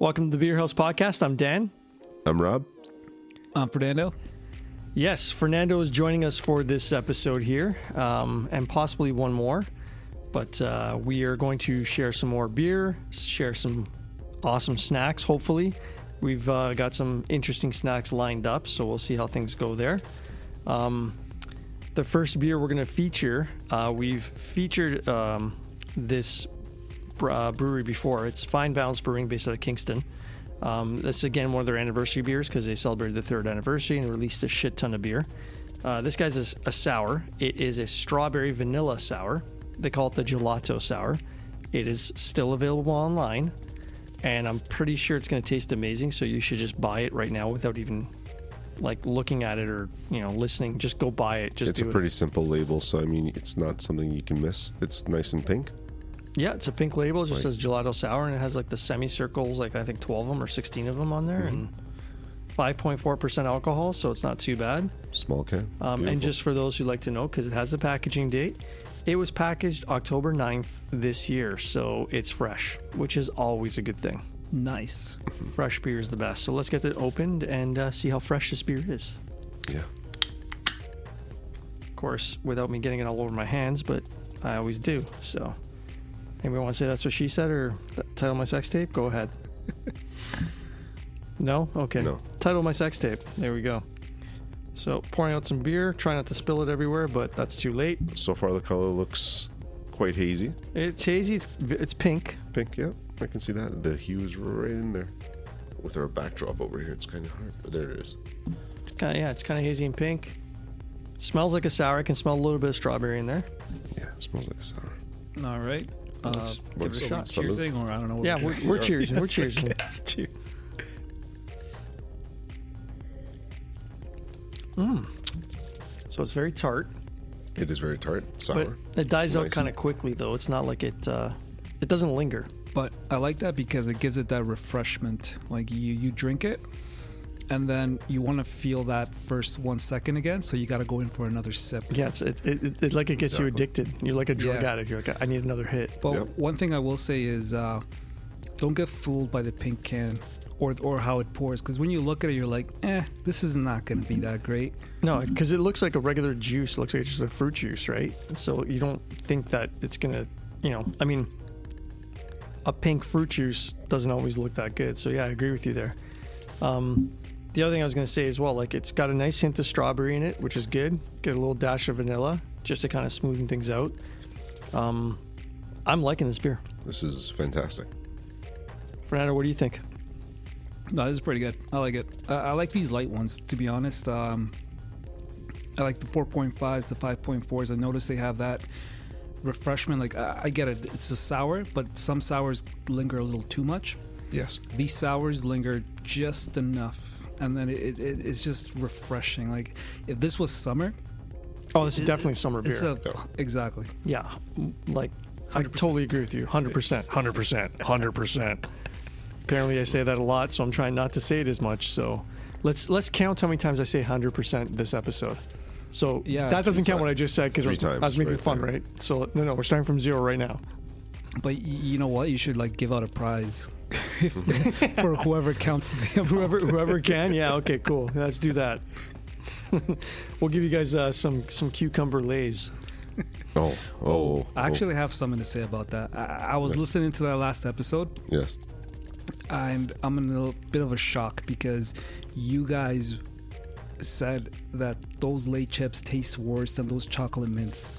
Welcome to the Beer House Podcast. I'm Dan. I'm Rob. I'm Fernando. Yes, Fernando is joining us for this episode here, um, and possibly one more. But uh, we are going to share some more beer, share some awesome snacks, hopefully. We've uh, got some interesting snacks lined up, so we'll see how things go there. Um, the first beer we're going to feature, uh, we've featured um, this uh, brewery before. It's Fine Balance Brewing based out of Kingston. Um, this is again one of their anniversary beers because they celebrated the third anniversary and released a shit ton of beer. Uh, this guy's a, a sour. It is a strawberry vanilla sour. They call it the gelato sour. It is still available online, and I'm pretty sure it's going to taste amazing. So you should just buy it right now without even like looking at it or you know listening. Just go buy it. Just it's a it. pretty simple label, so I mean, it's not something you can miss. It's nice and pink. Yeah, it's a pink label. It just Right. says gelato sour, and it has like the semicircles, like I think 12 of them or 16 of them on there, and 5.4% alcohol, so it's not too bad. Small can. Um, and just for those who like to know, because it has a packaging date, it was packaged October 9th this year, so it's fresh, which is always a good thing. Nice. Fresh beer is the best. So let's get it opened and uh, see how fresh this beer is. yeah. Of course, without me getting it all over my hands, but I always do. So, anybody want to say that's what she said or title my sex tape? Go ahead. no? Okay. No. Title my sex tape. There we go. So, pouring out some beer. Try not to spill it everywhere, but that's too late. So far, the color looks quite hazy. It's hazy. It's, it's pink. Pink, yeah. I can see that. The hue is right in there. With our backdrop over here, it's kind of hard, but there it is. It's kind of yeah. It's kind of hazy and pink. smells like a sour. I can smell a little bit of strawberry in there. Yeah, it smells like a sour. All right. Uh, Let's give it a shot. Salute. Cheersing, or I don't know. What Yeah, we're we're, doing. we're cheers. We're Yes, cheers. okay. So it's very tart, It is very tart, sour. but it dies It's out nice. kind of quickly though. It's not like it. Uh, it doesn't linger. But I like that because it gives it that refreshment. Like you, you drink it, and then you want to feel that first one second again. So you got to go in for another sip. Yeah, it's it, it, it, it like it gets you addicted. You're like a drug Yeah. addict. You're like, I need another hit. But Yep. one thing I will say is, uh, don't get fooled by the pink can. Or, or how it pours because when you look at it you're like eh this is not going to be that great No, because it looks like a regular juice. It looks like it's just a fruit juice, right? So you don't think that it's gonna, you know, I mean, a pink fruit juice doesn't always look that good. So yeah, I agree with you there. Um, the other thing I was gonna say as well, like it's got a nice hint of strawberry in it, which is good. Get a little dash of vanilla just to kind of smoothen things out. Um, I'm liking this beer. This is fantastic. Fernando, what do you think? No, this is pretty good. I like it. I, I like these light ones, to be honest. Um, I like the 4.5s, the 5.4s. I noticed they have that refreshment. Like, I, I get it. It's a sour, but some sours linger a little too much. Yes. These sours linger just enough. And then it, it, it's just refreshing. Like, if this was summer, Oh, this is It- definitely summer beer. a. Exactly. Yeah, like I 100%. totally agree with you. Hundred percent, hundred percent, hundred percent. Apparently, I say that a lot, so I'm trying not to say it as much. So let's let's count how many times I say hundred percent this episode. So Yeah. that doesn't count what I just said because I, was- I was making right fun, there. right? So no, no, we're starting from zero right now. But you know what? You should, like, give out a prize for whoever counts the amount. Whoever whoever can, yeah, okay, cool. Let's do that. we'll give you guys uh, some some cucumber lays. Oh, oh. I actually have something to say about that. I, I was Yes. listening to that last episode, oh, yes. and I'm in a little bit of a shock because you guys said that those Lay's chips taste worse than those chocolate mints.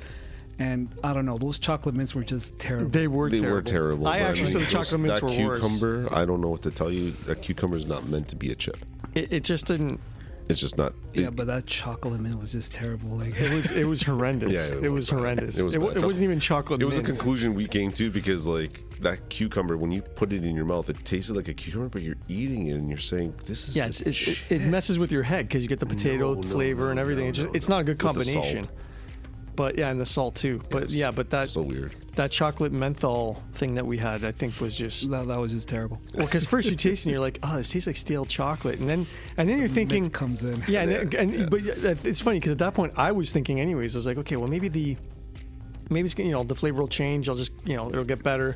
And I don't know, those chocolate mints were just terrible. They were They terrible. were terrible. I but actually mean, said the chocolate mints that were worse. cucumber, I don't know what to tell you. That cucumber is not meant to be a chip. It, it just didn't. It's just not. yeah, it- but that chocolate mint was just terrible. Like It was it was horrendous. Yeah, it, it was was horrendous. It was it, it wasn't even chocolate. It was a conclusion we came to because like that cucumber, when you put it in your mouth, it tasted like a cucumber, but you're eating it and you're saying this is Yeah, it's, it's, it, it messes with your head because you get the potato No, no, flavor no, and everything. no, it's, just, no, it's not a good With the salt. combination. But yeah, and the salt too. But Yes. yeah, but that so weird. that chocolate menthol thing that we had, I think, was just that, that was just terrible. well. Because first you taste and you're like, oh, this tastes like stale chocolate, and then and then you're thinking, comes in. yeah, and, Yeah, and yeah. but it's funny because at that point I was thinking anyways. I was like, okay, well maybe the maybe it's gonna- you know the flavor will change. I'll just you know it'll get better.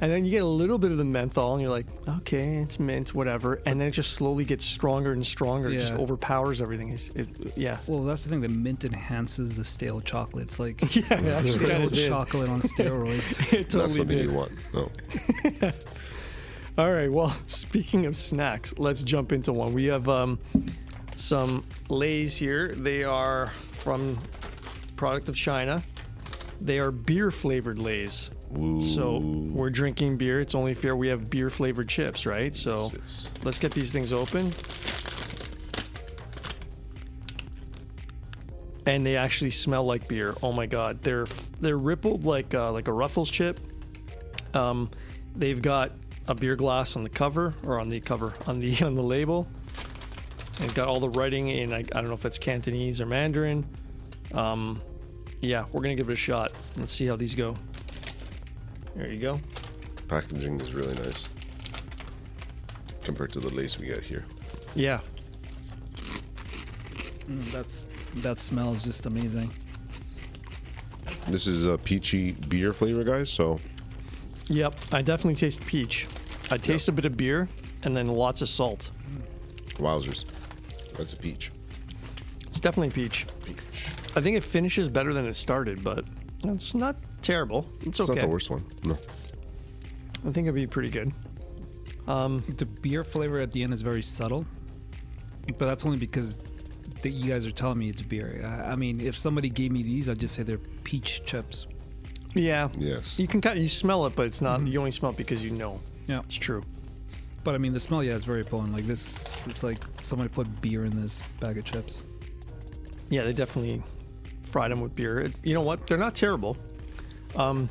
And then you get a little bit of the menthol, and you're like, okay, it's mint, whatever. And then it just slowly gets stronger and stronger. It just Yeah. overpowers everything. It's, it, yeah. Well, that's the thing. The mint enhances the stale chocolate. It's like Yeah, it actually stale kinda did. chocolate on steroids. It Not totally something did. you want. No. All right. Well, speaking of snacks, let's jump into one. We have um, some Lay's here. They are from product of China. They are beer flavored Lay's. Ooh. So we're drinking beer. It's only fair we have beer flavored chips, right? So Yes. let's get these things open. And they actually smell like beer. Oh my god, they're they're rippled like uh, like a Ruffles chip. Um, they've got a beer glass on the cover or on the cover on the on the label. And got all the writing in I, I don't know if it's Cantonese or Mandarin. Um, yeah, we're gonna give it a shot. Let's see how these go. There you go. Packaging is really nice compared to the Lay's we get here. Yeah, Mm, that's that smells just amazing. This is a peachy beer flavor, guys. So Yep, I definitely taste peach. I taste a bit of beer and then lots of salt. wowzers, that's a peach. It's definitely peach. Peach. I think it finishes better than it started, but it's not terrible. It's It's okay. not the worst one. No. I think it'd be pretty good. Um, The beer flavor at the end is very subtle, but that's only because that you guys are telling me it's beer. I, I mean, if somebody gave me these, I'd just say they're peach chips. yeah, Yes. you can kind of you smell it, but it's not. You only smell it because you know. Yeah. It's true. But I mean, the smell, yeah, is very potent. Like this, it's like somebody put beer in this bag of chips. Yeah, they definitely fried them with beer. It- you know what? They're not terrible. Um,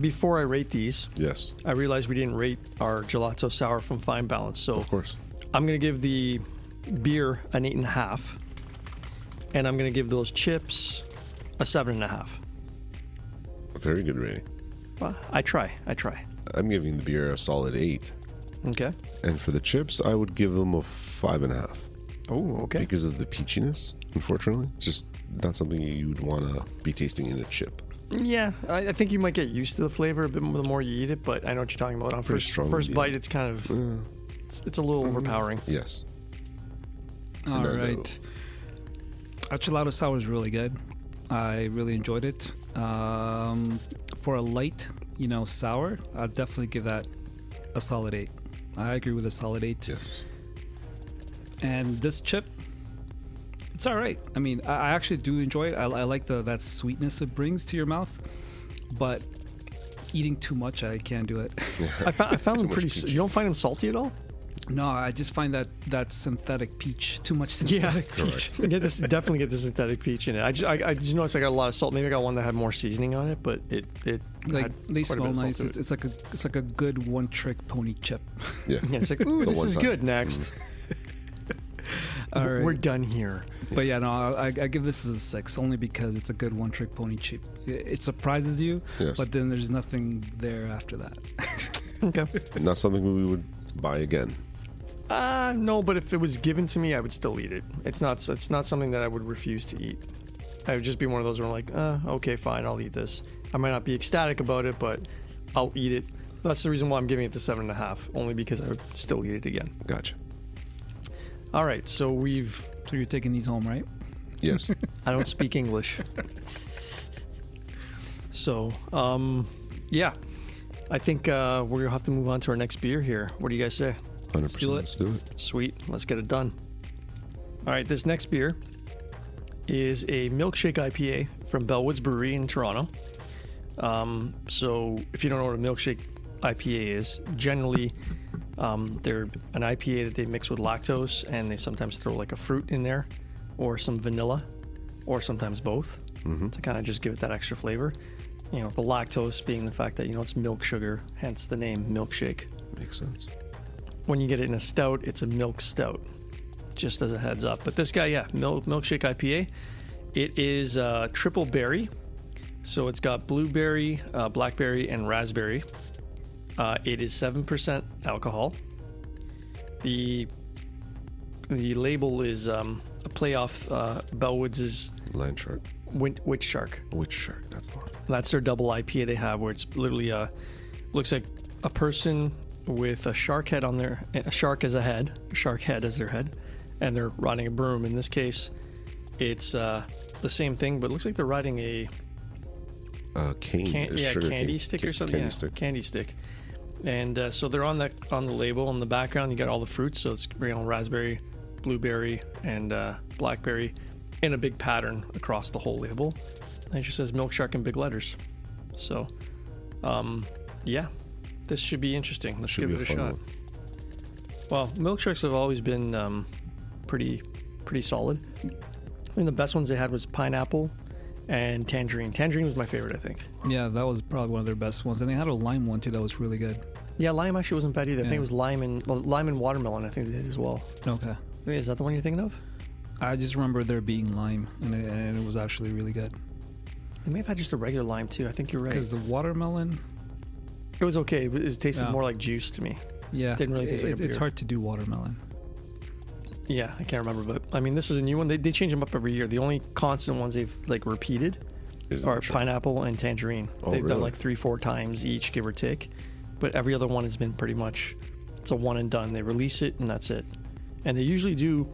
before I rate these, Yes. I realized we didn't rate our gelato sour from Fine Balance, so Of course. I'm gonna give the beer an eight and a half, and I'm gonna give those chips a seven and a half. Very good rating. Well, I try. I try. I'm giving the beer a solid eight, Okay. and for the chips, I would give them a five and a half Oh, okay. because of the peachiness. Unfortunately, just not something you'd want to be tasting in a chip. Yeah, I, I think you might get used to the flavor a bit more the more you eat it, but I know what you're talking about. On Pretty first strong, first yeah. bite, it's kind of Uh, it's, it's a little overpowering. yes. All No, no. right. Our gelato sour is really good. I really enjoyed it. Um, for a light, you know, sour, I'd definitely give that a solid eight. I agree with a solid eight. Yes. And this chip, it's all right. I mean, I, I actually do enjoy it. I, I like the that sweetness it brings to your mouth, but eating too much, I can't do it. I, found I found them pretty. s- peach. You don't find them salty at all? no, I just find that that synthetic peach too much Yeah, synthetic peach. get this definitely get the synthetic peach in it. I just, I, I just noticed I got a lot of salt. Maybe I got one that had more seasoning on it, but it it Like had they quite a bit smell nice. It's, it. it's like a it's like a good one trick pony chip. Yeah. Yeah, it's like, ooh, So this is time. good. Next, All right. we're done here. But yeah, no, I, I give this as a six only because it's a good one trick pony chip. It, it surprises you, Yes. but then there's nothing there after that. Okay. Not something we would buy again. Uh no, but if it was given to me, I would still eat it. It's not. It's not something that I would refuse to eat. I would just be one of those where I'm like, uh, okay, fine, I'll eat this. I might not be ecstatic about it, but I'll eat it. That's the reason why I'm giving it the seven and a half, only because I would still eat it again. Gotcha. All right, so we've. So you're taking these home, right? Yes. I don't speak English, so um, yeah, I think uh, we're gonna have to move on to our next beer here. What do you guys say? 100%. do it. Let's do it. Sweet. Let's get it done. All right, this next beer is a milkshake IPA from Bellwoods Brewery in Toronto. Um, so, if you don't know what a milkshake IPA is, generally um, they're an IPA that they mix with lactose and they sometimes throw like a fruit in there or some vanilla or sometimes both Mm-hmm. to kind of just give it that extra flavor. You know, the lactose being the fact that, you know, it's milk sugar, hence the name milkshake Makes sense. when you get it in a stout, it's a milk stout. Just as a heads up. But this guy, yeah, milk milkshake IPA. It is uh, triple berry, so it's got blueberry, uh, blackberry, and raspberry. Uh, it is seven percent alcohol. The the label is um, a play off uh, Bellwoods' Land shark. Win- Witch Shark. Which shark? That's the one. That's their double IPA they have, where it's literally a Looks like a person with a shark head on their a shark as a head, a shark head as their head, and they're riding a broom. In this case, it's uh, the same thing, but it looks like they're riding a Uh, cane, can- yeah candy cane. stick or something. Candy yeah, stick. candy stick. And uh, so they're on the on the label in the background. You got all the fruits, so it's you know raspberry, blueberry, and uh, blackberry, in a big pattern across the whole label. And it just says Milk Shark in big letters. So, um, yeah, this should be interesting. Let's Should give it a a shot. one. Well, milk sharks have always been um, pretty pretty solid. I mean, the best ones they had was pineapple and tangerine. Tangerine was my favorite, I think. Yeah, that was probably one of their best ones. And they had a lime one too that was really good. Yeah, lime actually wasn't bad either. I think it was lime and well, lime and watermelon. I think they did as well. Okay. Is that the one you're thinking of? I just remember there being lime, and it, and it was actually really good. They may have had just a regular lime too. I think you're right. Because the watermelon, It was okay. It, was- it tasted Yeah. more like juice to me. yeah, Didn't really taste like a it- it's beer. hard to do watermelon. Yeah, I can't remember, but I mean, this is a new one. They, they change them up every year. The only constant ones they've like repeated Is are pineapple and tangerine. Oh, They've done really? like three, four times each, give or take. But every other one has been pretty much it's a one and done. They release it and that's it. And they usually do.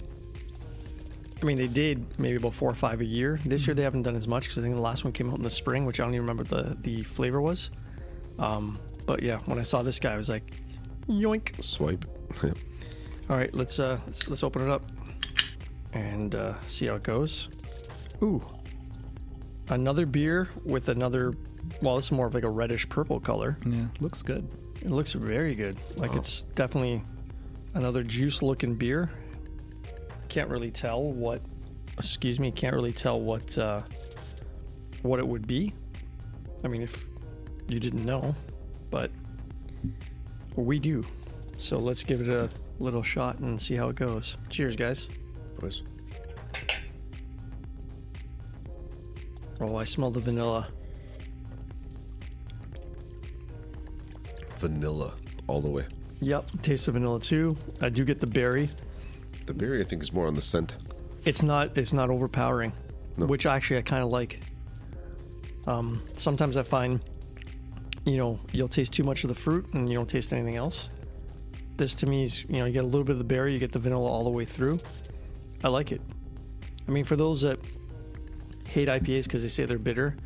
I mean, they did maybe about four or five a year. This year they haven't done as much because I think the last one came out in the spring, which I don't even remember the the flavor was. Um, but yeah, when I saw this guy, I was like, yoink! Swipe. All right, let's uh let's, let's open it up and uh, see how it goes. Ooh, another beer with another. Well, it's more of like a reddish purple color. Yeah, looks good. It looks very good. Like Wow. it's definitely another juice-looking beer. Can't really tell what. Excuse me. Can't really tell what uh, what it would be. I mean, if you didn't know, but we do. So let's give it a little shot and see how it goes. Cheers, guys. Boys. Oh, I smell the vanilla. Vanilla all the way. Yep, taste the vanilla too. I do get the berry. The berry, I think, is more on the scent. It's not it's not overpowering, No. which actually I kind of like. Um, sometimes I find, you know, you'll taste too much of the fruit and you don't taste anything else. This to me is, you know, you get a little bit of the berry, you get the vanilla all the way through. I like it. I mean, for those that hate IPAs because they say they're bitter,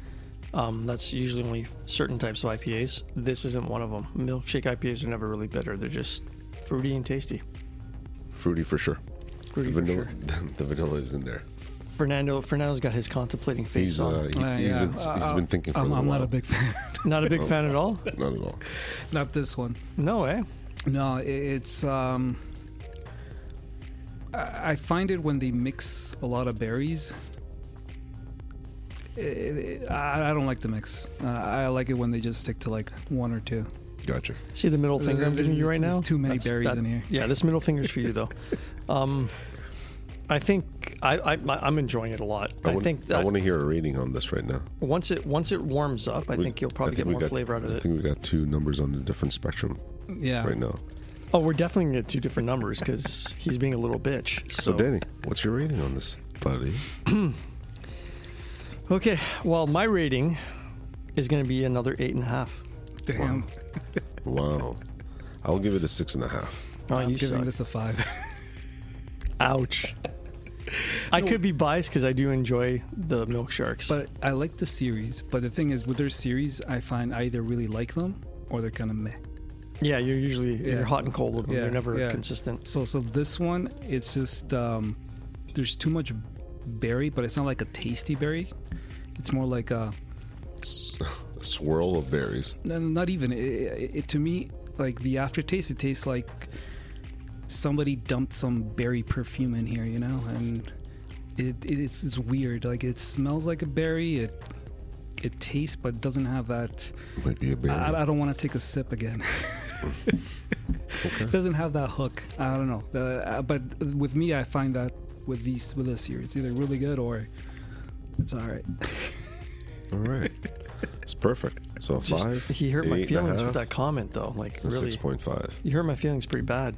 um, that's usually only certain types of IPAs. This isn't one of them. Milkshake IPAs are never really bitter. They're just fruity and tasty. Fruity for sure. Fruity the for vanilla, sure. the vanilla is in there. Fernando, Fernando's got his contemplating face He's on. uh, he, Uh, has yeah. been he's Uh, been thinking for I'm, a little I'm while. not a big fan. Not a big fan at all. Not at all. Not this one. No, eh? No, it's um. I I find it when they mix a lot of berries. It, it, I I don't like the mix. Uh, I like it when they just stick to like one or two. Gotcha. See the middle finger I'm giving you right There's now? too many That's- berries that- in here. Yeah, this middle finger's for you though. Um, I think I, I I'm enjoying it a lot. I, I, want, think I want to hear a rating on this right now. once it once it warms up, I We- think you'll probably think get more got- flavor out of it. I think we got two numbers on a different spectrum Yeah. right now. Oh, we're definitely gonna get two different numbers because he's being a little bitch. So, So, Danny, what's your rating on this, buddy? okay, well, my rating is gonna be another eight and a half. Damn. Wow. I'll give it a six and a half. Oh, I'm you giving suck. this a five. Ouch. I could be biased because I do enjoy the Milk Sharks. but I like the series. But the thing is, with their series, I find I either really like them or they're kind of meh. Yeah, you're usually Yeah. you're hot and cold with them. Yeah, They're never yeah. consistent. So so this one, it's just um, there's too much berry, but it's not like a tasty berry. It's more like a swirl of berries. no, not even. It, it, it to me like the aftertaste. It tastes like somebody dumped some berry perfume in here, you know, and it, it's it's weird. Like it smells like a berry. It it tastes, but doesn't have that. Might be a berry. I, I don't want to take a sip again. It doesn't have that hook. I don't know. The, uh, but with me, I find that with these with this series, it's either really good or it's all right. All right. It's perfect. So Just- five. he hurt my eight and a feelings with that comment though. Like really, Six point five. you hurt my feelings pretty bad.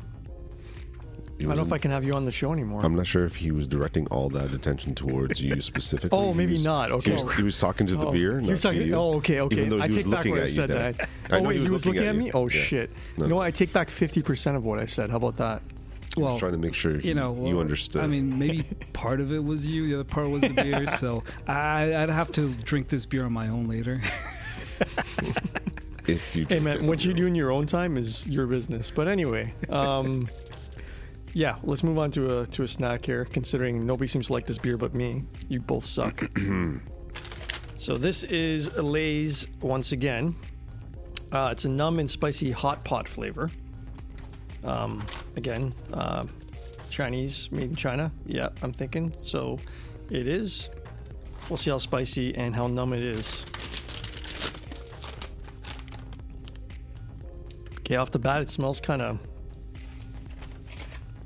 He I don't know if I can have you on the show anymore. I'm not sure if he was directing all that attention towards you specifically. Oh, He maybe was- not. He Okay. was, he was talking to the Oh, beer. not was to you, oh, okay, okay. even though I was take back what I said. Dan. That. I oh wait, he was looking at, you. me. Oh Yeah. shit. No, you know what? I take back fifty percent of what I said. How about that? I Well, was trying to make sure you know, you well, understood. I mean, maybe part of it was you, the other part was the beer. so I, I'd have to drink this beer on my own later. if you Hey man, what you your do in your own time is your business. But anyway, um, yeah, let's move on to a to a snack here. Considering nobody seems to like this beer but me, you both suck. so this is Lay's once again. Uh, it's a numb and spicy hot pot flavor. Um, again, uh, Chinese, made in China. Yeah, I'm thinking. So it is. We'll see how spicy and how numb it is. Okay, off the bat, it smells kind of.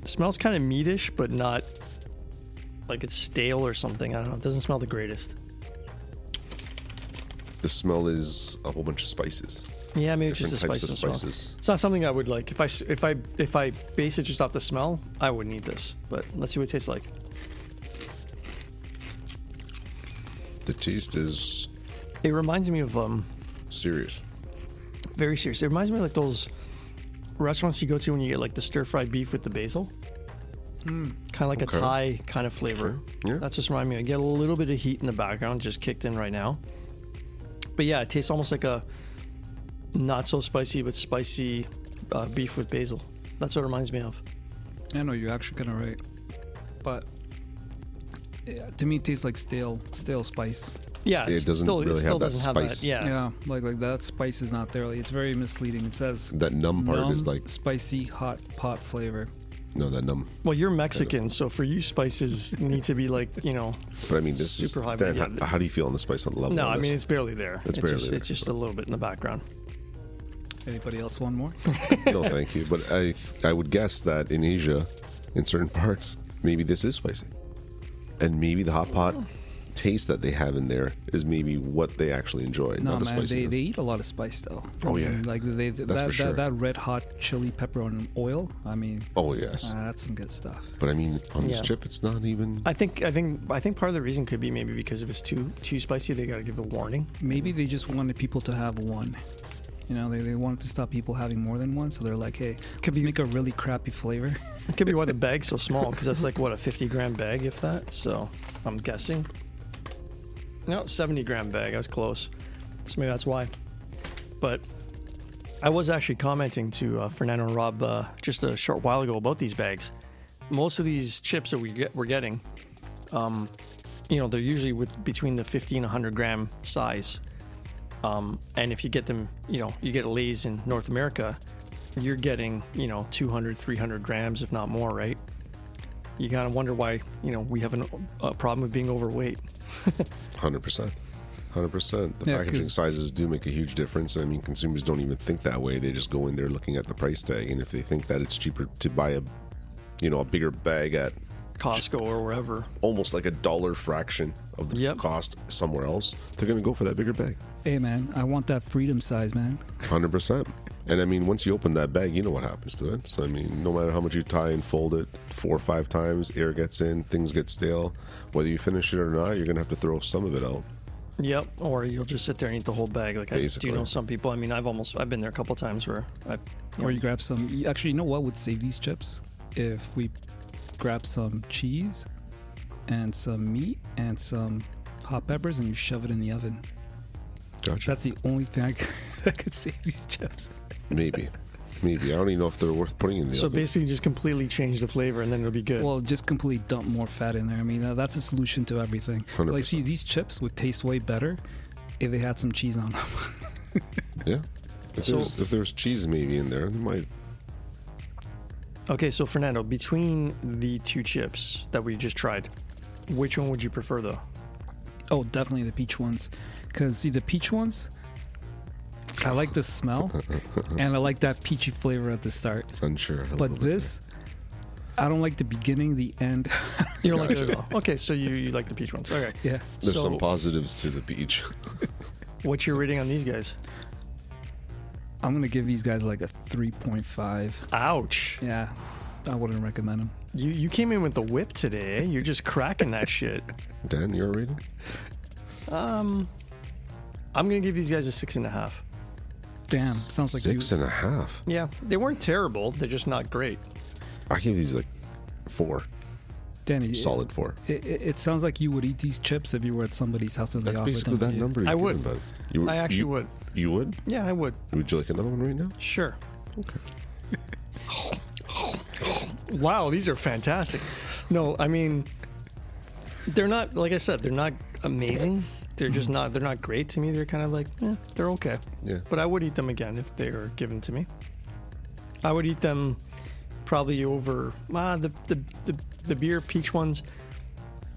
It smells kind of meatish, but not like it's stale or something. I don't know. It doesn't smell the greatest. The smell is a whole bunch of spices. Yeah, maybe it's just a types spice of spices. It's not something I would like. If I if I if I base it just off the smell, I wouldn't eat this. But let's see what it tastes like. The taste is It reminds me of um serious. very serious. It reminds me of like those restaurants you go to when you get like the stir fried beef with the basil. Kind of like Okay. a Thai kind of flavor. Yeah. That's just reminding me. I get a little bit of heat in the background, just kicked in right now. But yeah, it tastes almost like a not so spicy but spicy uh, beef with basil. That's what it reminds me of. I know you're actually kind of right, but yeah, to me, it tastes like stale, stale spice. Yeah, It it's doesn't still, really it still have that doesn't have spice. that. Yeah. Yeah, like like that spice is not there. Like, it's very misleading. It says That numb part numb, is like spicy hot pot flavor. no, that numb. Well, you're Mexican, so for you, spices need to be like you know. But I mean, this Super is high, Dan, yeah. how, how do you feel on the spice on the level? No, I mean it's barely there. It's It's, barely just, there. it's just a little bit in the background. Anybody else want more? no, thank you. But I I would guess that in Asia, in certain parts, maybe this is spicy, and maybe the hot pot taste that they have in there is maybe what they actually enjoy. No, not the man, they, they eat a lot of spice though. Oh, yeah. like they That's that, for sure. that that red hot chili pepper on oil. I mean, oh yes, uh, that's some good stuff. but I mean on this Yeah. chip, it's not even. I think I think I think part of the reason could be maybe because if it's too too spicy, they got to give a warning. Maybe they just wanted people to have one. You know, they, they wanted to stop people having more than one, so they're like, hey, could we make a really crappy flavor. It could be why the bag's so small because that's like what a 50 gram bag, if that. So I'm guessing. No, 70 gram bag. I was close. So maybe that's why. But I was actually commenting to uh, Fernando and Rob uh, just a short while ago about these bags. Most of these chips that we get, we're getting, um, you know, they're usually with between the 50 and 100 gram size. Um, and if you get them, you know, you get a Lay's in North America, you're getting, you know, 200, 300 grams, if not more, right? You kind of wonder why, you know, we have an, a problem with being overweight. Hundred percent, hundred percent. The Yeah, packaging 'cause- sizes do make a huge difference. I mean, consumers don't even think that way. They just go in there looking at the price tag, and if they think that it's cheaper to buy a, you know, a bigger bag at Costco or wherever. almost like a dollar fraction of the Yep. cost somewhere else, they're going to go for that bigger bag. hey, man, I want that freedom size, man. Hundred percent. And I mean, once you open that bag, you know what happens to it. So I mean, no matter how much you tie and fold it four or five times, air gets in, things get stale. Whether you finish it or not, you're gonna have to throw some of it out. Yep. Or you'll just sit there and eat the whole bag. Like I do Basically. know some people. I mean, I've almost I've been there a couple times where I've Or you grab some. you- Actually, you know what would save these chips? If we grab some cheese and some meat and some hot peppers and you shove it in the oven. Gotcha. That's the only thing I could, I could save these chips. Maybe, maybe. I don't even know if they're worth putting in the so oven. basically just completely change the flavor and then it'll be good. Well, just completely dump more fat in there. I mean, uh, that's a solution to everything. 100%. Like, see, these chips would taste way better if they had some cheese on them. yeah. If, So- there's, if there's cheese maybe in there, they might. Okay, so Fernando, between the two chips that we just tried, which one would you prefer though? oh, definitely the peach ones. Because, see, the peach ones, I like the smell and I like that peachy flavor at the start. It's unsure. But little bit. this, I don't like the beginning, the end. You don't like it Gotcha. at all. Okay, so you, you like the peach ones. Okay. yeah. there's so some positives to the peach. what's your rating on these guys? I'm going to give these guys like a 3.5. Ouch. Yeah. I wouldn't recommend them. You you came in with the whip today. eh? You're just cracking that shit. Dan, your rating? Um, I'm gonna give these guys a six and a half. Damn, sounds like Six you. and a half. Yeah, they weren't terrible. They're just not great. I give these like four. Danny, Solid four. It, it, it sounds like you would eat these chips if you were at somebody's house and they That's offered basically them that to you. number. you're I would. giving, bud. You, I actually you, would. You would? Yeah, I would. Would you like another one right now? Sure. Okay. wow, these are fantastic. No, I mean, they're not. Like I said, they're not amazing. They're just not. They're not great to me. They're kind of like, eh, they're okay. Yeah. But I would eat them again if they were given to me. I would eat them probably over ah, the, the the the beer peach ones.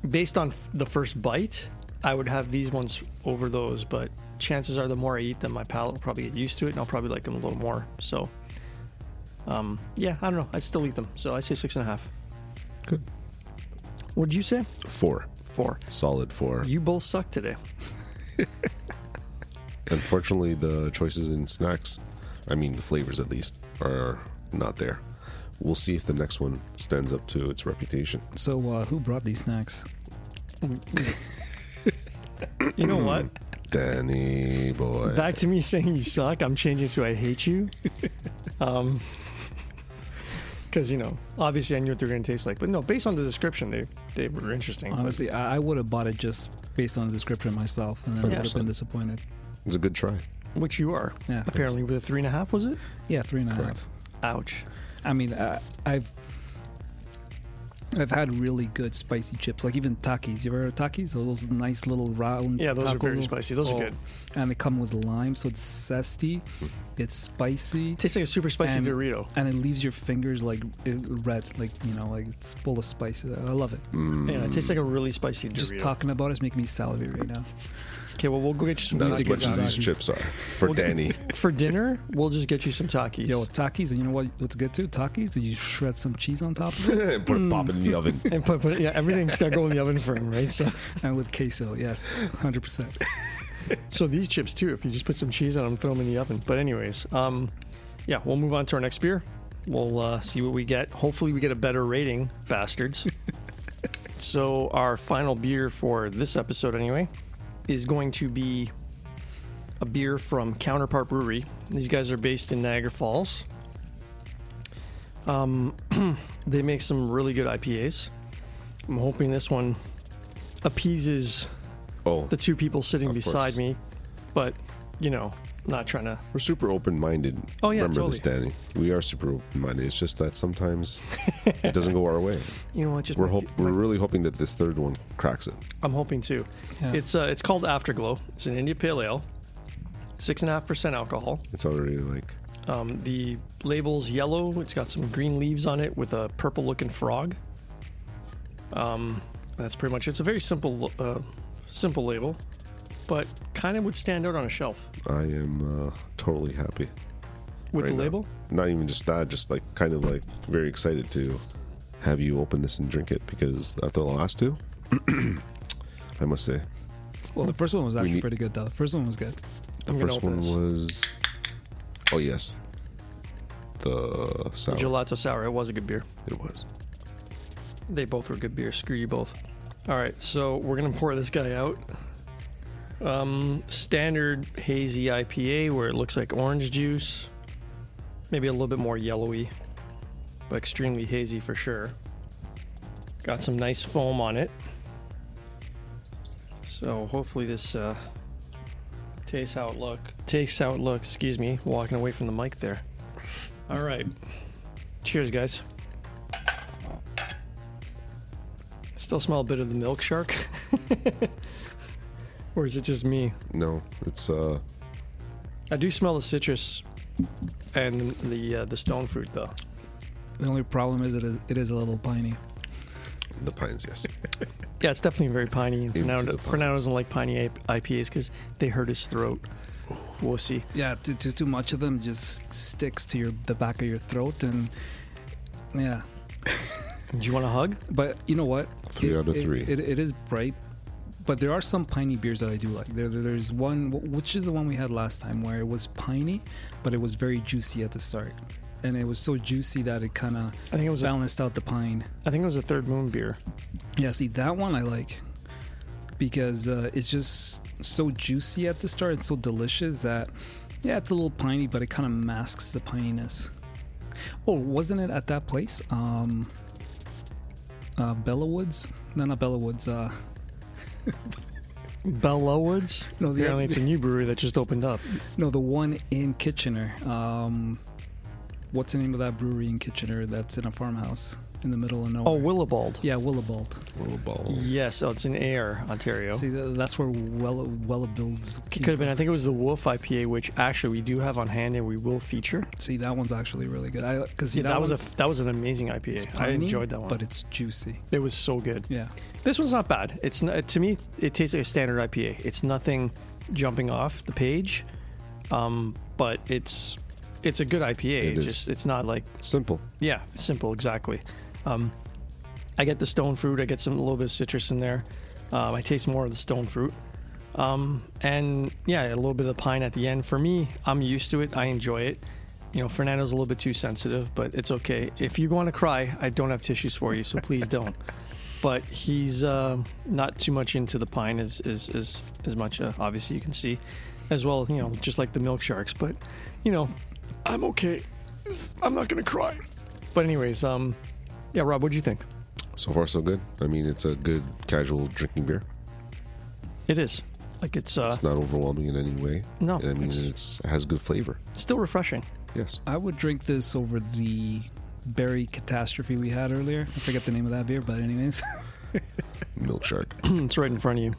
Based on the first bite, I would have these ones over those. But chances are, the more I eat them, my palate will probably get used to it, and I'll probably like them a little more. So, um, yeah, I don't know. I still eat them, so I say six and a half. Good. What'd you say? Four. Four. Solid four. You both suck today. Unfortunately, the choices in snacks, I mean, the flavors at least, are not there. We'll see if the next one stands up to its reputation. So, uh, who brought these snacks? You know what? Danny boy. Back to me saying you suck. I'm changing to I hate you. Um, because you know, obviously I knew what they were going to taste like, but no, based on the description, they they were interesting. but- Honestly, I, I would have bought it just based on the description myself, and I would have 100%. been disappointed. It's a good try. which you are Yeah, apparently with a three and a half, was it? yeah, three and a half. Correct. Ouch. I mean, I, I've I've had really good spicy chips, like even Takis. You ever heard of Takis? Those nice little round. Yeah, those are very spicy. Those are Oh, good. And they come with lime, so it's zesty, it's spicy, Tastes like a super spicy And- Dorito. and it leaves your fingers like uh, red, like you know, like it's full of spice. I love it. Mm. Yeah, it tastes like a really spicy Dorito. Just talking about it's making me salivate right now. Okay, well we'll go get you some Not as much get as some these chips are for We'll get- Danny. for dinner. We'll just get you some Takis. Yo, Takis, and you know what? What's good too? Takis, and you shred some cheese on top of it, Put it pop it in the oven. and put, put yeah, everything's got to go in the oven for him, right? So, and with queso. Yes, hundred percent. so these chips too. If you just put some cheese on them, throw them in the oven. But anyways, um, yeah, we'll move on to our next beer. We'll uh, see what we get. Hopefully, we get a better rating, bastards. so our final beer for this episode, anyway, is going to be a beer from Counterpart Brewery. These guys are based in Niagara Falls. Um, they make some really good IPAs. I'm hoping this one appeases Oh, the two people sitting beside course. me, but you know, not trying to. we're super open minded. Oh, yeah, Remember this, Danny. We are super open minded. It's just that sometimes it doesn't go our way. You know what? Just We're my- hope, we're really hoping that this third one cracks it. I'm hoping too. Yeah. It's uh, it's called Afterglow. It's an India Pale Ale, six and a half percent alcohol. It's already like Um, the label's yellow. It's got some green leaves on it with a purple looking frog. Um, that's pretty much. it. It's a very simple, uh, simple label, but kind of would stand out on a shelf I am uh, totally happy. with Right the now. label. Not even just that, just like kind of like very excited to have you open this and drink it because after the last two, I must say Well, the first one was actually need- pretty good though. The first one was good. the I'm gonna first one this. was oh yes, the The sour. gelato sour. It was a good beer. It was. They both were good beers. Screw you both. All right, so we're gonna pour this guy out. Um, standard hazy IPA where it looks like orange juice, maybe a little bit more yellowy, but extremely hazy for sure. Got some nice foam on it. So hopefully this uh, tastes how it look. Tastes how it looks. Excuse me, walking away from the mic there. All right. Cheers, guys. Still smell a bit of the milk shark. or is it just me? No, it's uh I do smell the citrus and the uh, the stone fruit though. The only problem is it is, it is a little piney. the pines. Yes, Yeah, it's definitely very piney. And Even Fernando, to the Fernando doesn't like piney I- IPAs because they hurt his throat. Wussy. Yeah, too, too too much of them just sticks to your the back of your throat, and yeah. Do you want a hug? But you know what? Three It- out of it- three. It, it is bright, but there are some piney beers that I do like. There, there- there's one, which is the one we had last time, where it was piney, but it was very juicy at the start. and it was so juicy that it kind of I think it was. A, balanced out the pine. I think it was a third moon beer. Yeah, see that one I like because uh, it's just so juicy at the start and so delicious that yeah, it's a little piney, but it kind of masks the pininess. Oh, wasn't it at that place? Um, uh, Bella Woods? No, not Bella Woods. Uh, Bella Woods. no, the Apparently, it's a new brewery that just opened up. no, the one in Kitchener. Um, what's the name of that brewery in Kitchener? That's in a farmhouse in the middle of nowhere. Oh, Willibald. yeah, Willibald. Little ball. Yes, oh, it's in Ayr, Ontario. See, th- that's where Wella Wella builds. It could have been. I think it was the Wolf IPA, which actually we do have on hand and we will feature. See, that one's actually really good. I because Yeah, that, was a that was an amazing it's IPA. I enjoyed that one. but it's juicy. it was so good. Yeah, This one's not bad. It's not, to me, it tastes like a standard IPA. It's nothing jumping off the page, um, but it's it's a good IPA. It it's is. just it's not like Simple. yeah, simple exactly. Um, I get the stone fruit. I get some a little bit of citrus in there. Um, I taste more of the stone fruit. Um, and yeah, a little bit of the pine at the end. For me, I'm used to it. I enjoy it. You know, Fernando's a little bit too sensitive, but it's okay. If you want to cry, I don't have tissues for you, so please don't. But he's uh, not too much into the pine as as as, as much. Uh, obviously, you can see, as well. You know, just like the milk sharks. But you know, I'm okay. I'm not gonna cry. But anyways, um, yeah, Rob, what do you think? So far, so good. I mean, it's a good casual drinking beer. It is like it's uh, It's not overwhelming in any way. no, And I mean, it's it's, it has good flavor. still refreshing. Yes. I would drink this over the berry catastrophe we had earlier. I forget the name of that beer, but anyways, Milk Shark. it's right in front of you.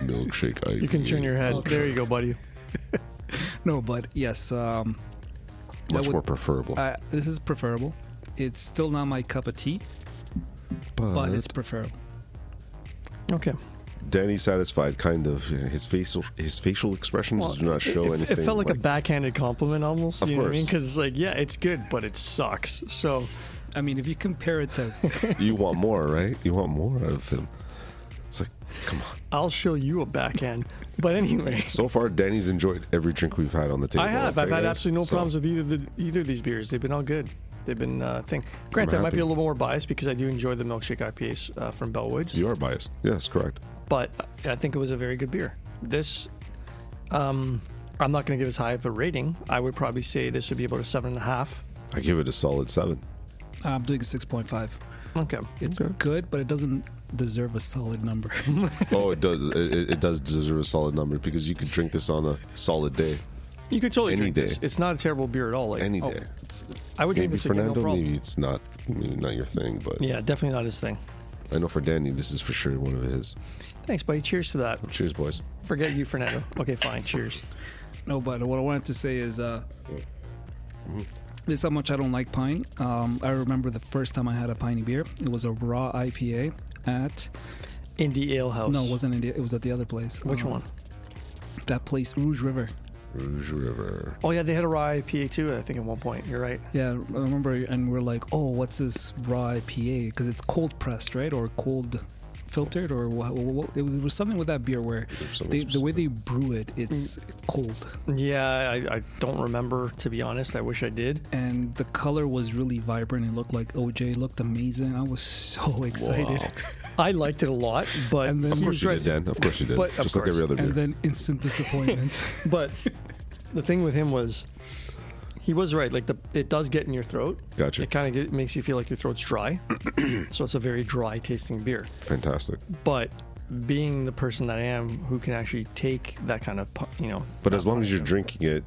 Milkshake IPA. You can turn your head. Okay. There you go, buddy. no, but yes, um, Much would- more preferable. I, this is preferable. It's still not my cup of tea, but but it's preferable. Okay. Danny satisfied, kind of. His facial his facial expressions Well, do not show it, it- anything. It felt like, a backhanded compliment almost. Of you know what I mean? course. Because it's like, yeah, it's good, but it sucks. So I mean, if you compare it to you want more, right? You want more out of him. It's like, come on. I'll show you a backhand. But anyway, So far, Danny's enjoyed every drink we've had on the table. I have. I've had guys? absolutely no So, problems with either the, either of these beers. They've been all good. They've been uh, thing. Granted, I might happy. be a little more biased because I do enjoy the milkshake IPAs uh, from Bellwoods. You are biased. Yes, correct. but I think it was a very good beer. This, um, I'm not going to give as high of a rating. I would probably say this would be about a seven and a half. I give it a solid seven. I'm doing a six point five. Okay. It's Okay. good, but it doesn't deserve a solid number. Oh, it does. It, it- it does deserve a solid number because you could drink this on a solid day, You could totally Any drink this. It's not a terrible beer at all. Like any oh, day. I would drink Maybe this again, no Fernando, problem. maybe it's not, maybe not your thing, but Yeah, definitely not his thing. I know for Danny, this is for sure one of his. Thanks, buddy. Cheers to that. Cheers, boys. Forget you, Fernando. Okay, fine. Cheers. no, but what I wanted to say is, uh, this is how much I don't like pine. Um, I remember the first time I had a piney beer. It was a raw IPA at Indie Ale House. no, it wasn't India. It was at the other place. Which Um, one? That place, Rouge River. Rouge River. Oh yeah, they had a raw IPA too. I think at one point. You're right. Yeah, I remember, and we're like, oh, what's this raw IPA? Because it's cold pressed, right, or cold filtered, or what, what, it, was, it was something with that beer where they, the way they brew it, it's Mm. cold, Yeah, I, I don't remember to be honest. I wish I did. and the color was really vibrant. It looked like OJ. It looked amazing. I was so excited. Wow. I liked it a lot, but And then Of course you right. did, Dan. Of course you did. But- of Just like every other beer. And then instant disappointment. But the thing with him was, he was right. Like the, it does get in your throat. gotcha. It kind of makes you feel like your throat's dry. so it's a very dry tasting beer. Fantastic. But being the person that I am, who can actually take that kind of, you know. But as long as you're drinking it,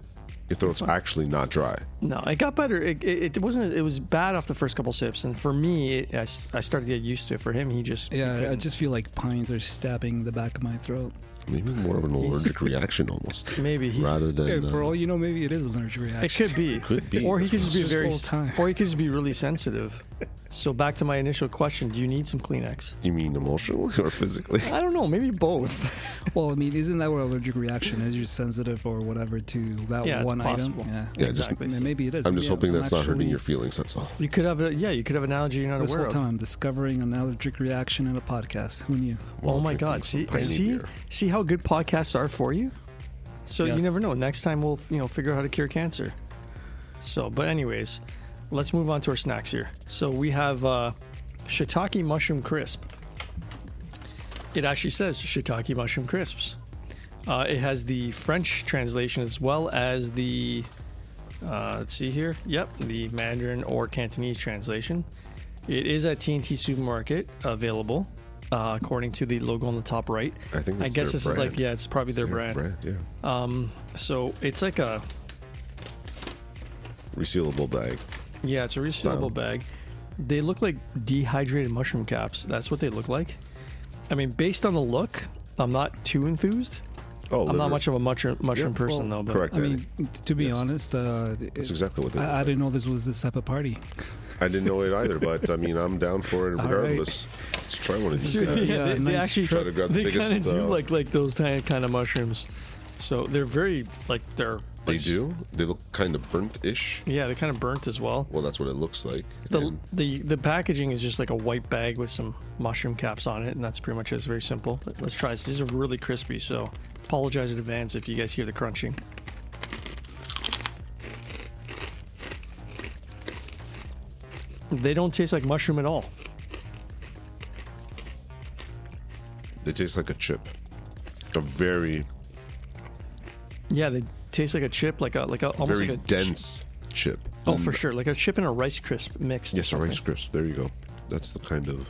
your throat's actually not dry. No, it got better. It, it, it wasn't. It was bad off the first couple sips, and for me, it, I, s- I started to get used to it. For him, he just he yeah, I just feel like pines are stabbing the back of my throat. Maybe more of an allergic reaction almost, maybe he's. rather than. Yeah, for uh, all you know, maybe it is an allergic It reaction. could be. Could be. Or he could just be It's very. just time. Or he could just be really sensitive. So back to my initial question: Do you need some Kleenex? You mean emotionally or physically? I don't know. Maybe both. Well, I mean, isn't that what allergic reaction is? You're sensitive or whatever to that Yeah, it's one item. possible. Yeah, Yeah, just- exactly. Then maybe it is. I'm just Yeah, hoping that's not hurting your feelings. That's all. You could have a yeah. You could have an allergy you're not This aware whole of. time discovering an allergic reaction in a podcast. Who knew? Oh my God! See, see, beer. see how good podcasts are for you. So Yes. you never know. Next time we'll you know figure out how to cure cancer. So, but anyways, let's move on to our snacks here. So we have uh, shiitake mushroom crisp. It actually says shiitake mushroom crisps. Uh, it has the French translation as well as the uh, let's see here. Yep, the Mandarin or Cantonese translation. It is at T&T Supermarket available, uh, according to the logo on the top right. I think. I guess this is like yeah, it's probably their Their brand. Yeah. Um, so it's like a Resealable bag. Yeah, it's a resealable Style. bag. They look like dehydrated mushroom caps. That's what they look like. I mean, based on the look, I'm not too enthused. Oh, I'm not liver. much of a mushroom mushroom Yeah, person well, though. But correct. I mean, to be Yes. honest, uh, That's it- exactly what they. look I, I didn't know this was this type of party. I didn't know it either, but I mean, I'm down for it All right. regardless. Let's try one of these yeah, guys. Yeah, they, they nice actually try to grab the they biggest, kind of do uh, like like those kind kind of mushrooms. So they're very like they're They do. They look kind of burnt-ish. Yeah, they're kind of burnt as well. Well, that's what it looks like. The, And the the packaging is just like a white bag with some mushroom caps on it, and that's pretty much it. It's very simple. But let's try this. These are really crispy, so apologize in advance if you guys hear the crunching. They don't taste like mushroom at all. they taste like a chip. A very, Yeah, they taste like a chip, like a like a almost very like a dense chip. Oh, for sure, like a chip and a rice crisp mixed. or Yes, a rice crisp. There you go. That's the kind of.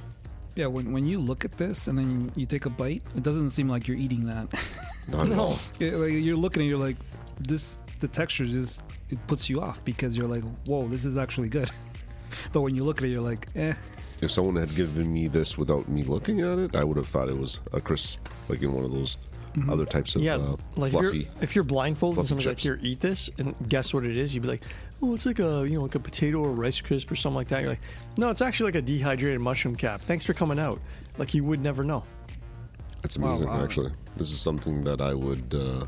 Yeah, when, when you look at this and then you take a bite, it doesn't seem like you're eating that. Not at No. all. Yeah, like you're looking and you're like, this. The texture just it puts you off because you're like, whoa, this is actually good. but when you look at it, you're like, eh. If someone had given me this without me looking at it, I would have thought it was a crisp, like in one of those other types of Yeah, uh, like if you're, if you're blindfolded and fluffy somebody's like, chips. "Here, eat this," and guess what it is, you'd be like, "Oh, it's like a you know like a potato or rice crisp or something like that." You're like, "No, it's actually like a dehydrated mushroom cap." Thanks for coming out. Like you would never know. It's Wow, amazing, wow. actually. This is something that I would uh,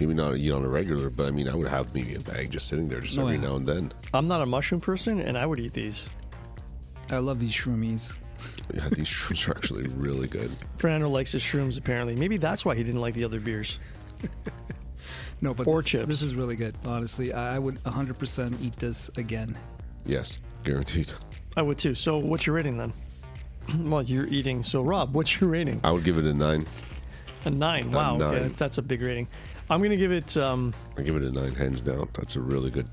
maybe not eat on a regular, but I mean, I would have maybe a bag just sitting there just Oh, every yeah. now and then. I'm not a mushroom person, and I would eat these. I love these shroomies. Yeah, these shrooms are actually really good. Fernando likes his shrooms. Apparently, maybe that's why he didn't like the other beers. No, but Or this, chips. This is really good. Honestly, I I would 100% eat this again. Yes, guaranteed. I would too. So, what's your rating then? well, you're eating. So, Rob, what's your rating? I would give it a nine. A nine. Wow, okay, nine. that's a big rating. I'm gonna give it. Um, I give it a nine, hands down. That's a really good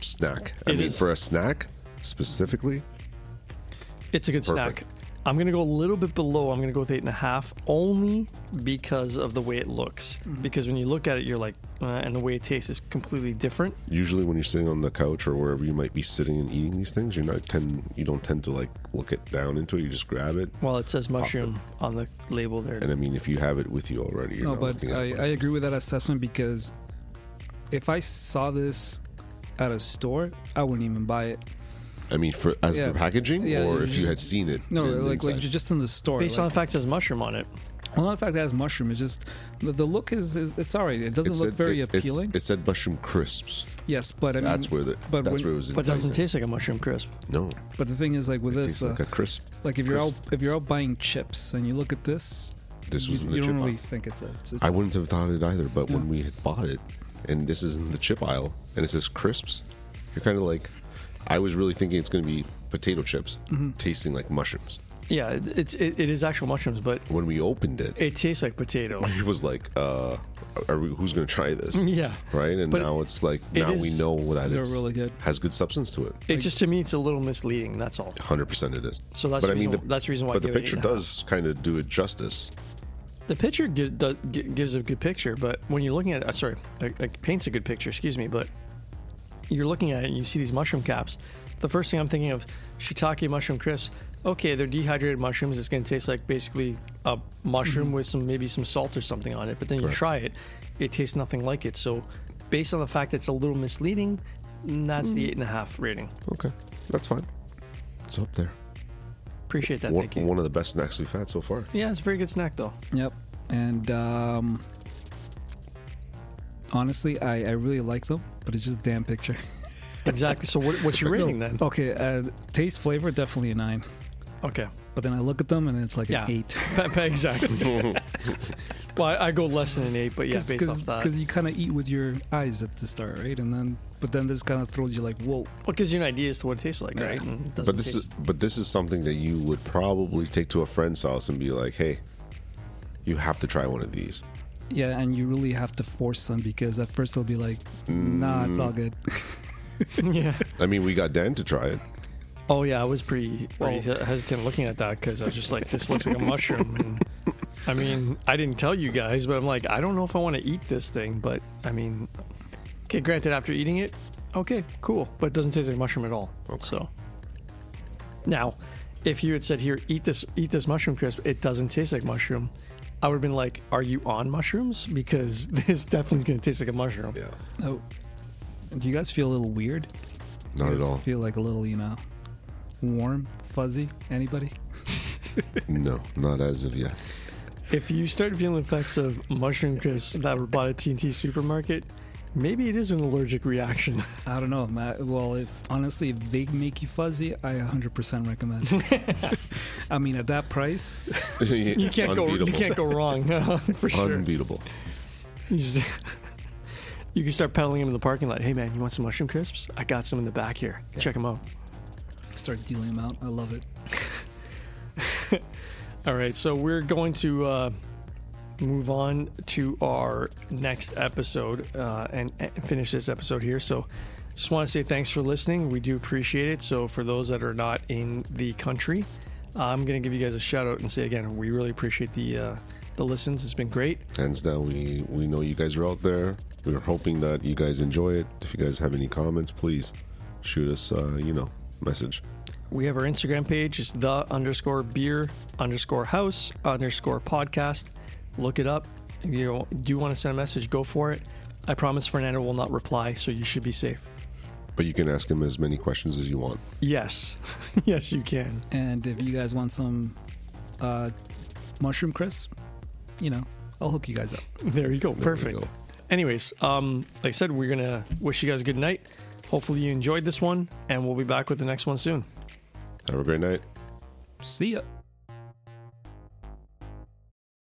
snack. I It mean, is. for a snack specifically, It's a good Perfect. snack. I'm gonna go a little bit below. I'm gonna go with eight and a half, only because of the way it looks. Mm-hmm. Because when you look at it, you're like, uh, and the way it tastes is completely different. usually when you're sitting on the couch or wherever you might be sitting and eating these things, you're not tend you don't tend to like look it down into it. You just grab it. Well, it says mushroom on the label there. And I mean, if you have it with you already, you're No, not but I. I agree with that assessment because if I saw this at a store, I wouldn't even buy it. I mean, for as Yeah. the packaging, Yeah, or you if you just- had seen it. No, in- like like inside. just in the store. Based on like, the fact it says mushroom on it. well, not the fact that it has mushroom. It's just the, the look is, is it's alright. It doesn't It look said- very it- it's- appealing. It said mushroom crisps. yes, but I mean, that's where the but that's when- where it was. But it doesn't enticing. taste like a mushroom crisp. No, but the thing is, like with it this, uh, like a crisp. like if you're out if you're out buying chips and you look at this, This you, was in the you chip don't really aisle. think it's a. It's a I wouldn't have thought it either, but when we had bought it, and this is in the chip aisle, and it says crisps, you're kind of like, I was really thinking it's going to be potato chips, Mm-hmm. tasting like mushrooms. Yeah, it's it, it is actual mushrooms, but When we opened it, it tastes like potato. it was like, uh, are we, who's going to try this? yeah, Right, and But now it's like it now we know that it's really good. has good substance to it. it just to me it's a little misleading. That's all. Hundred percent, it is. So that's but the I mean, the, that's the reason why I But the give it eight picture and a half. does kind of do it justice. The picture gives, does, gives a good picture, but when you're looking at it, uh, sorry, it, it paints a good picture, excuse me, but you're looking at it and you see these mushroom caps. The first thing I'm thinking of, shiitake mushroom crisps. Okay, they're dehydrated mushrooms. It's going to taste like basically a mushroom with some maybe some salt or something on it. But then you try it, it tastes nothing like it. So, based on the fact that it's a little misleading, that's the eight and a half rating. Okay, that's fine. It's up there. Appreciate that. One, Thank you. one of the best snacks we've had so far. Yeah, it's a very good snack though. Yep. And um, honestly, I, I really like them, but it's just a damn picture. Exactly. So, what, what's your rating then? Okay, uh, taste flavor definitely a nine, Okay. but then I look at them and it's like Yeah. an eight. exactly. Well, I, I go less than an eight, but yeah, based off that. Because you kind of eat with your eyes at the start, right? And then, but then this kind of throws you like, whoa. What gives you an idea as to what it tastes like, right? And it doesn't But this taste- is but this is something that you would probably take to a friend's house and be like, "Hey, you have to try one of these." Yeah, and you really have to force them because at first they'll be like, nah, it's Mm. all good. yeah. I mean, we got Dan to try it. Oh yeah, I was pretty, pretty hesitant looking at that because I was just like, this looks like a mushroom. And I mean, I didn't tell you guys, but I'm like, I don't know if I want to eat this thing. But I mean, okay, granted, after eating it, okay, cool, but it doesn't taste like mushroom at all. So now, if you had said here, eat this, eat this mushroom crisp, it doesn't taste like mushroom. I would have been like, "Are you on mushrooms?" Because this definitely is going to taste like a mushroom. Yeah, Oh, do you guys feel a little weird? not you at guys all. Feel like a little, you know, warm, fuzzy. Anybody? No, not as of yet. If you start feeling effects of mushroom crisps that were bought at T&T supermarket, maybe it is an allergic reaction. I don't know, Matt. Well, if honestly, if they make you fuzzy, I 100% recommend. I mean, at that price, You can't go. You can't go wrong for sure. Unbeatable. You, just- you can start peddling them in the parking lot. Hey man, you want some mushroom crisps? I got some in the back here. Check them out. start dealing them out. I love it. All right, so we're going to uh, move on to our next episode uh, and, and finish this episode here. So, just want to say thanks for listening. We do appreciate it. So, for those that are not in the country, I'm going to give you guys a shout out and say again, we really appreciate the uh, the listens. It's been great. Hands down, we we know you guys are out there. We're hoping that you guys enjoy it. If you guys have any comments, please shoot us. Uh, you know, message. We have our Instagram page. It's the underscore beer underscore house underscore podcast. Look it up. If you do want to send a message, go for it. I promise Fernando will not reply, so you should be safe. But you can ask him as many questions as you want. Yes. yes, you can. And if you guys want some uh, mushroom crisp, you know, I'll hook you guys up. There you go. There we Perfect. go. Anyways, um, like I said, we're going to wish you guys a good night. Hopefully, you enjoyed this one, and we'll be back with the next one soon. Have a great night. See ya.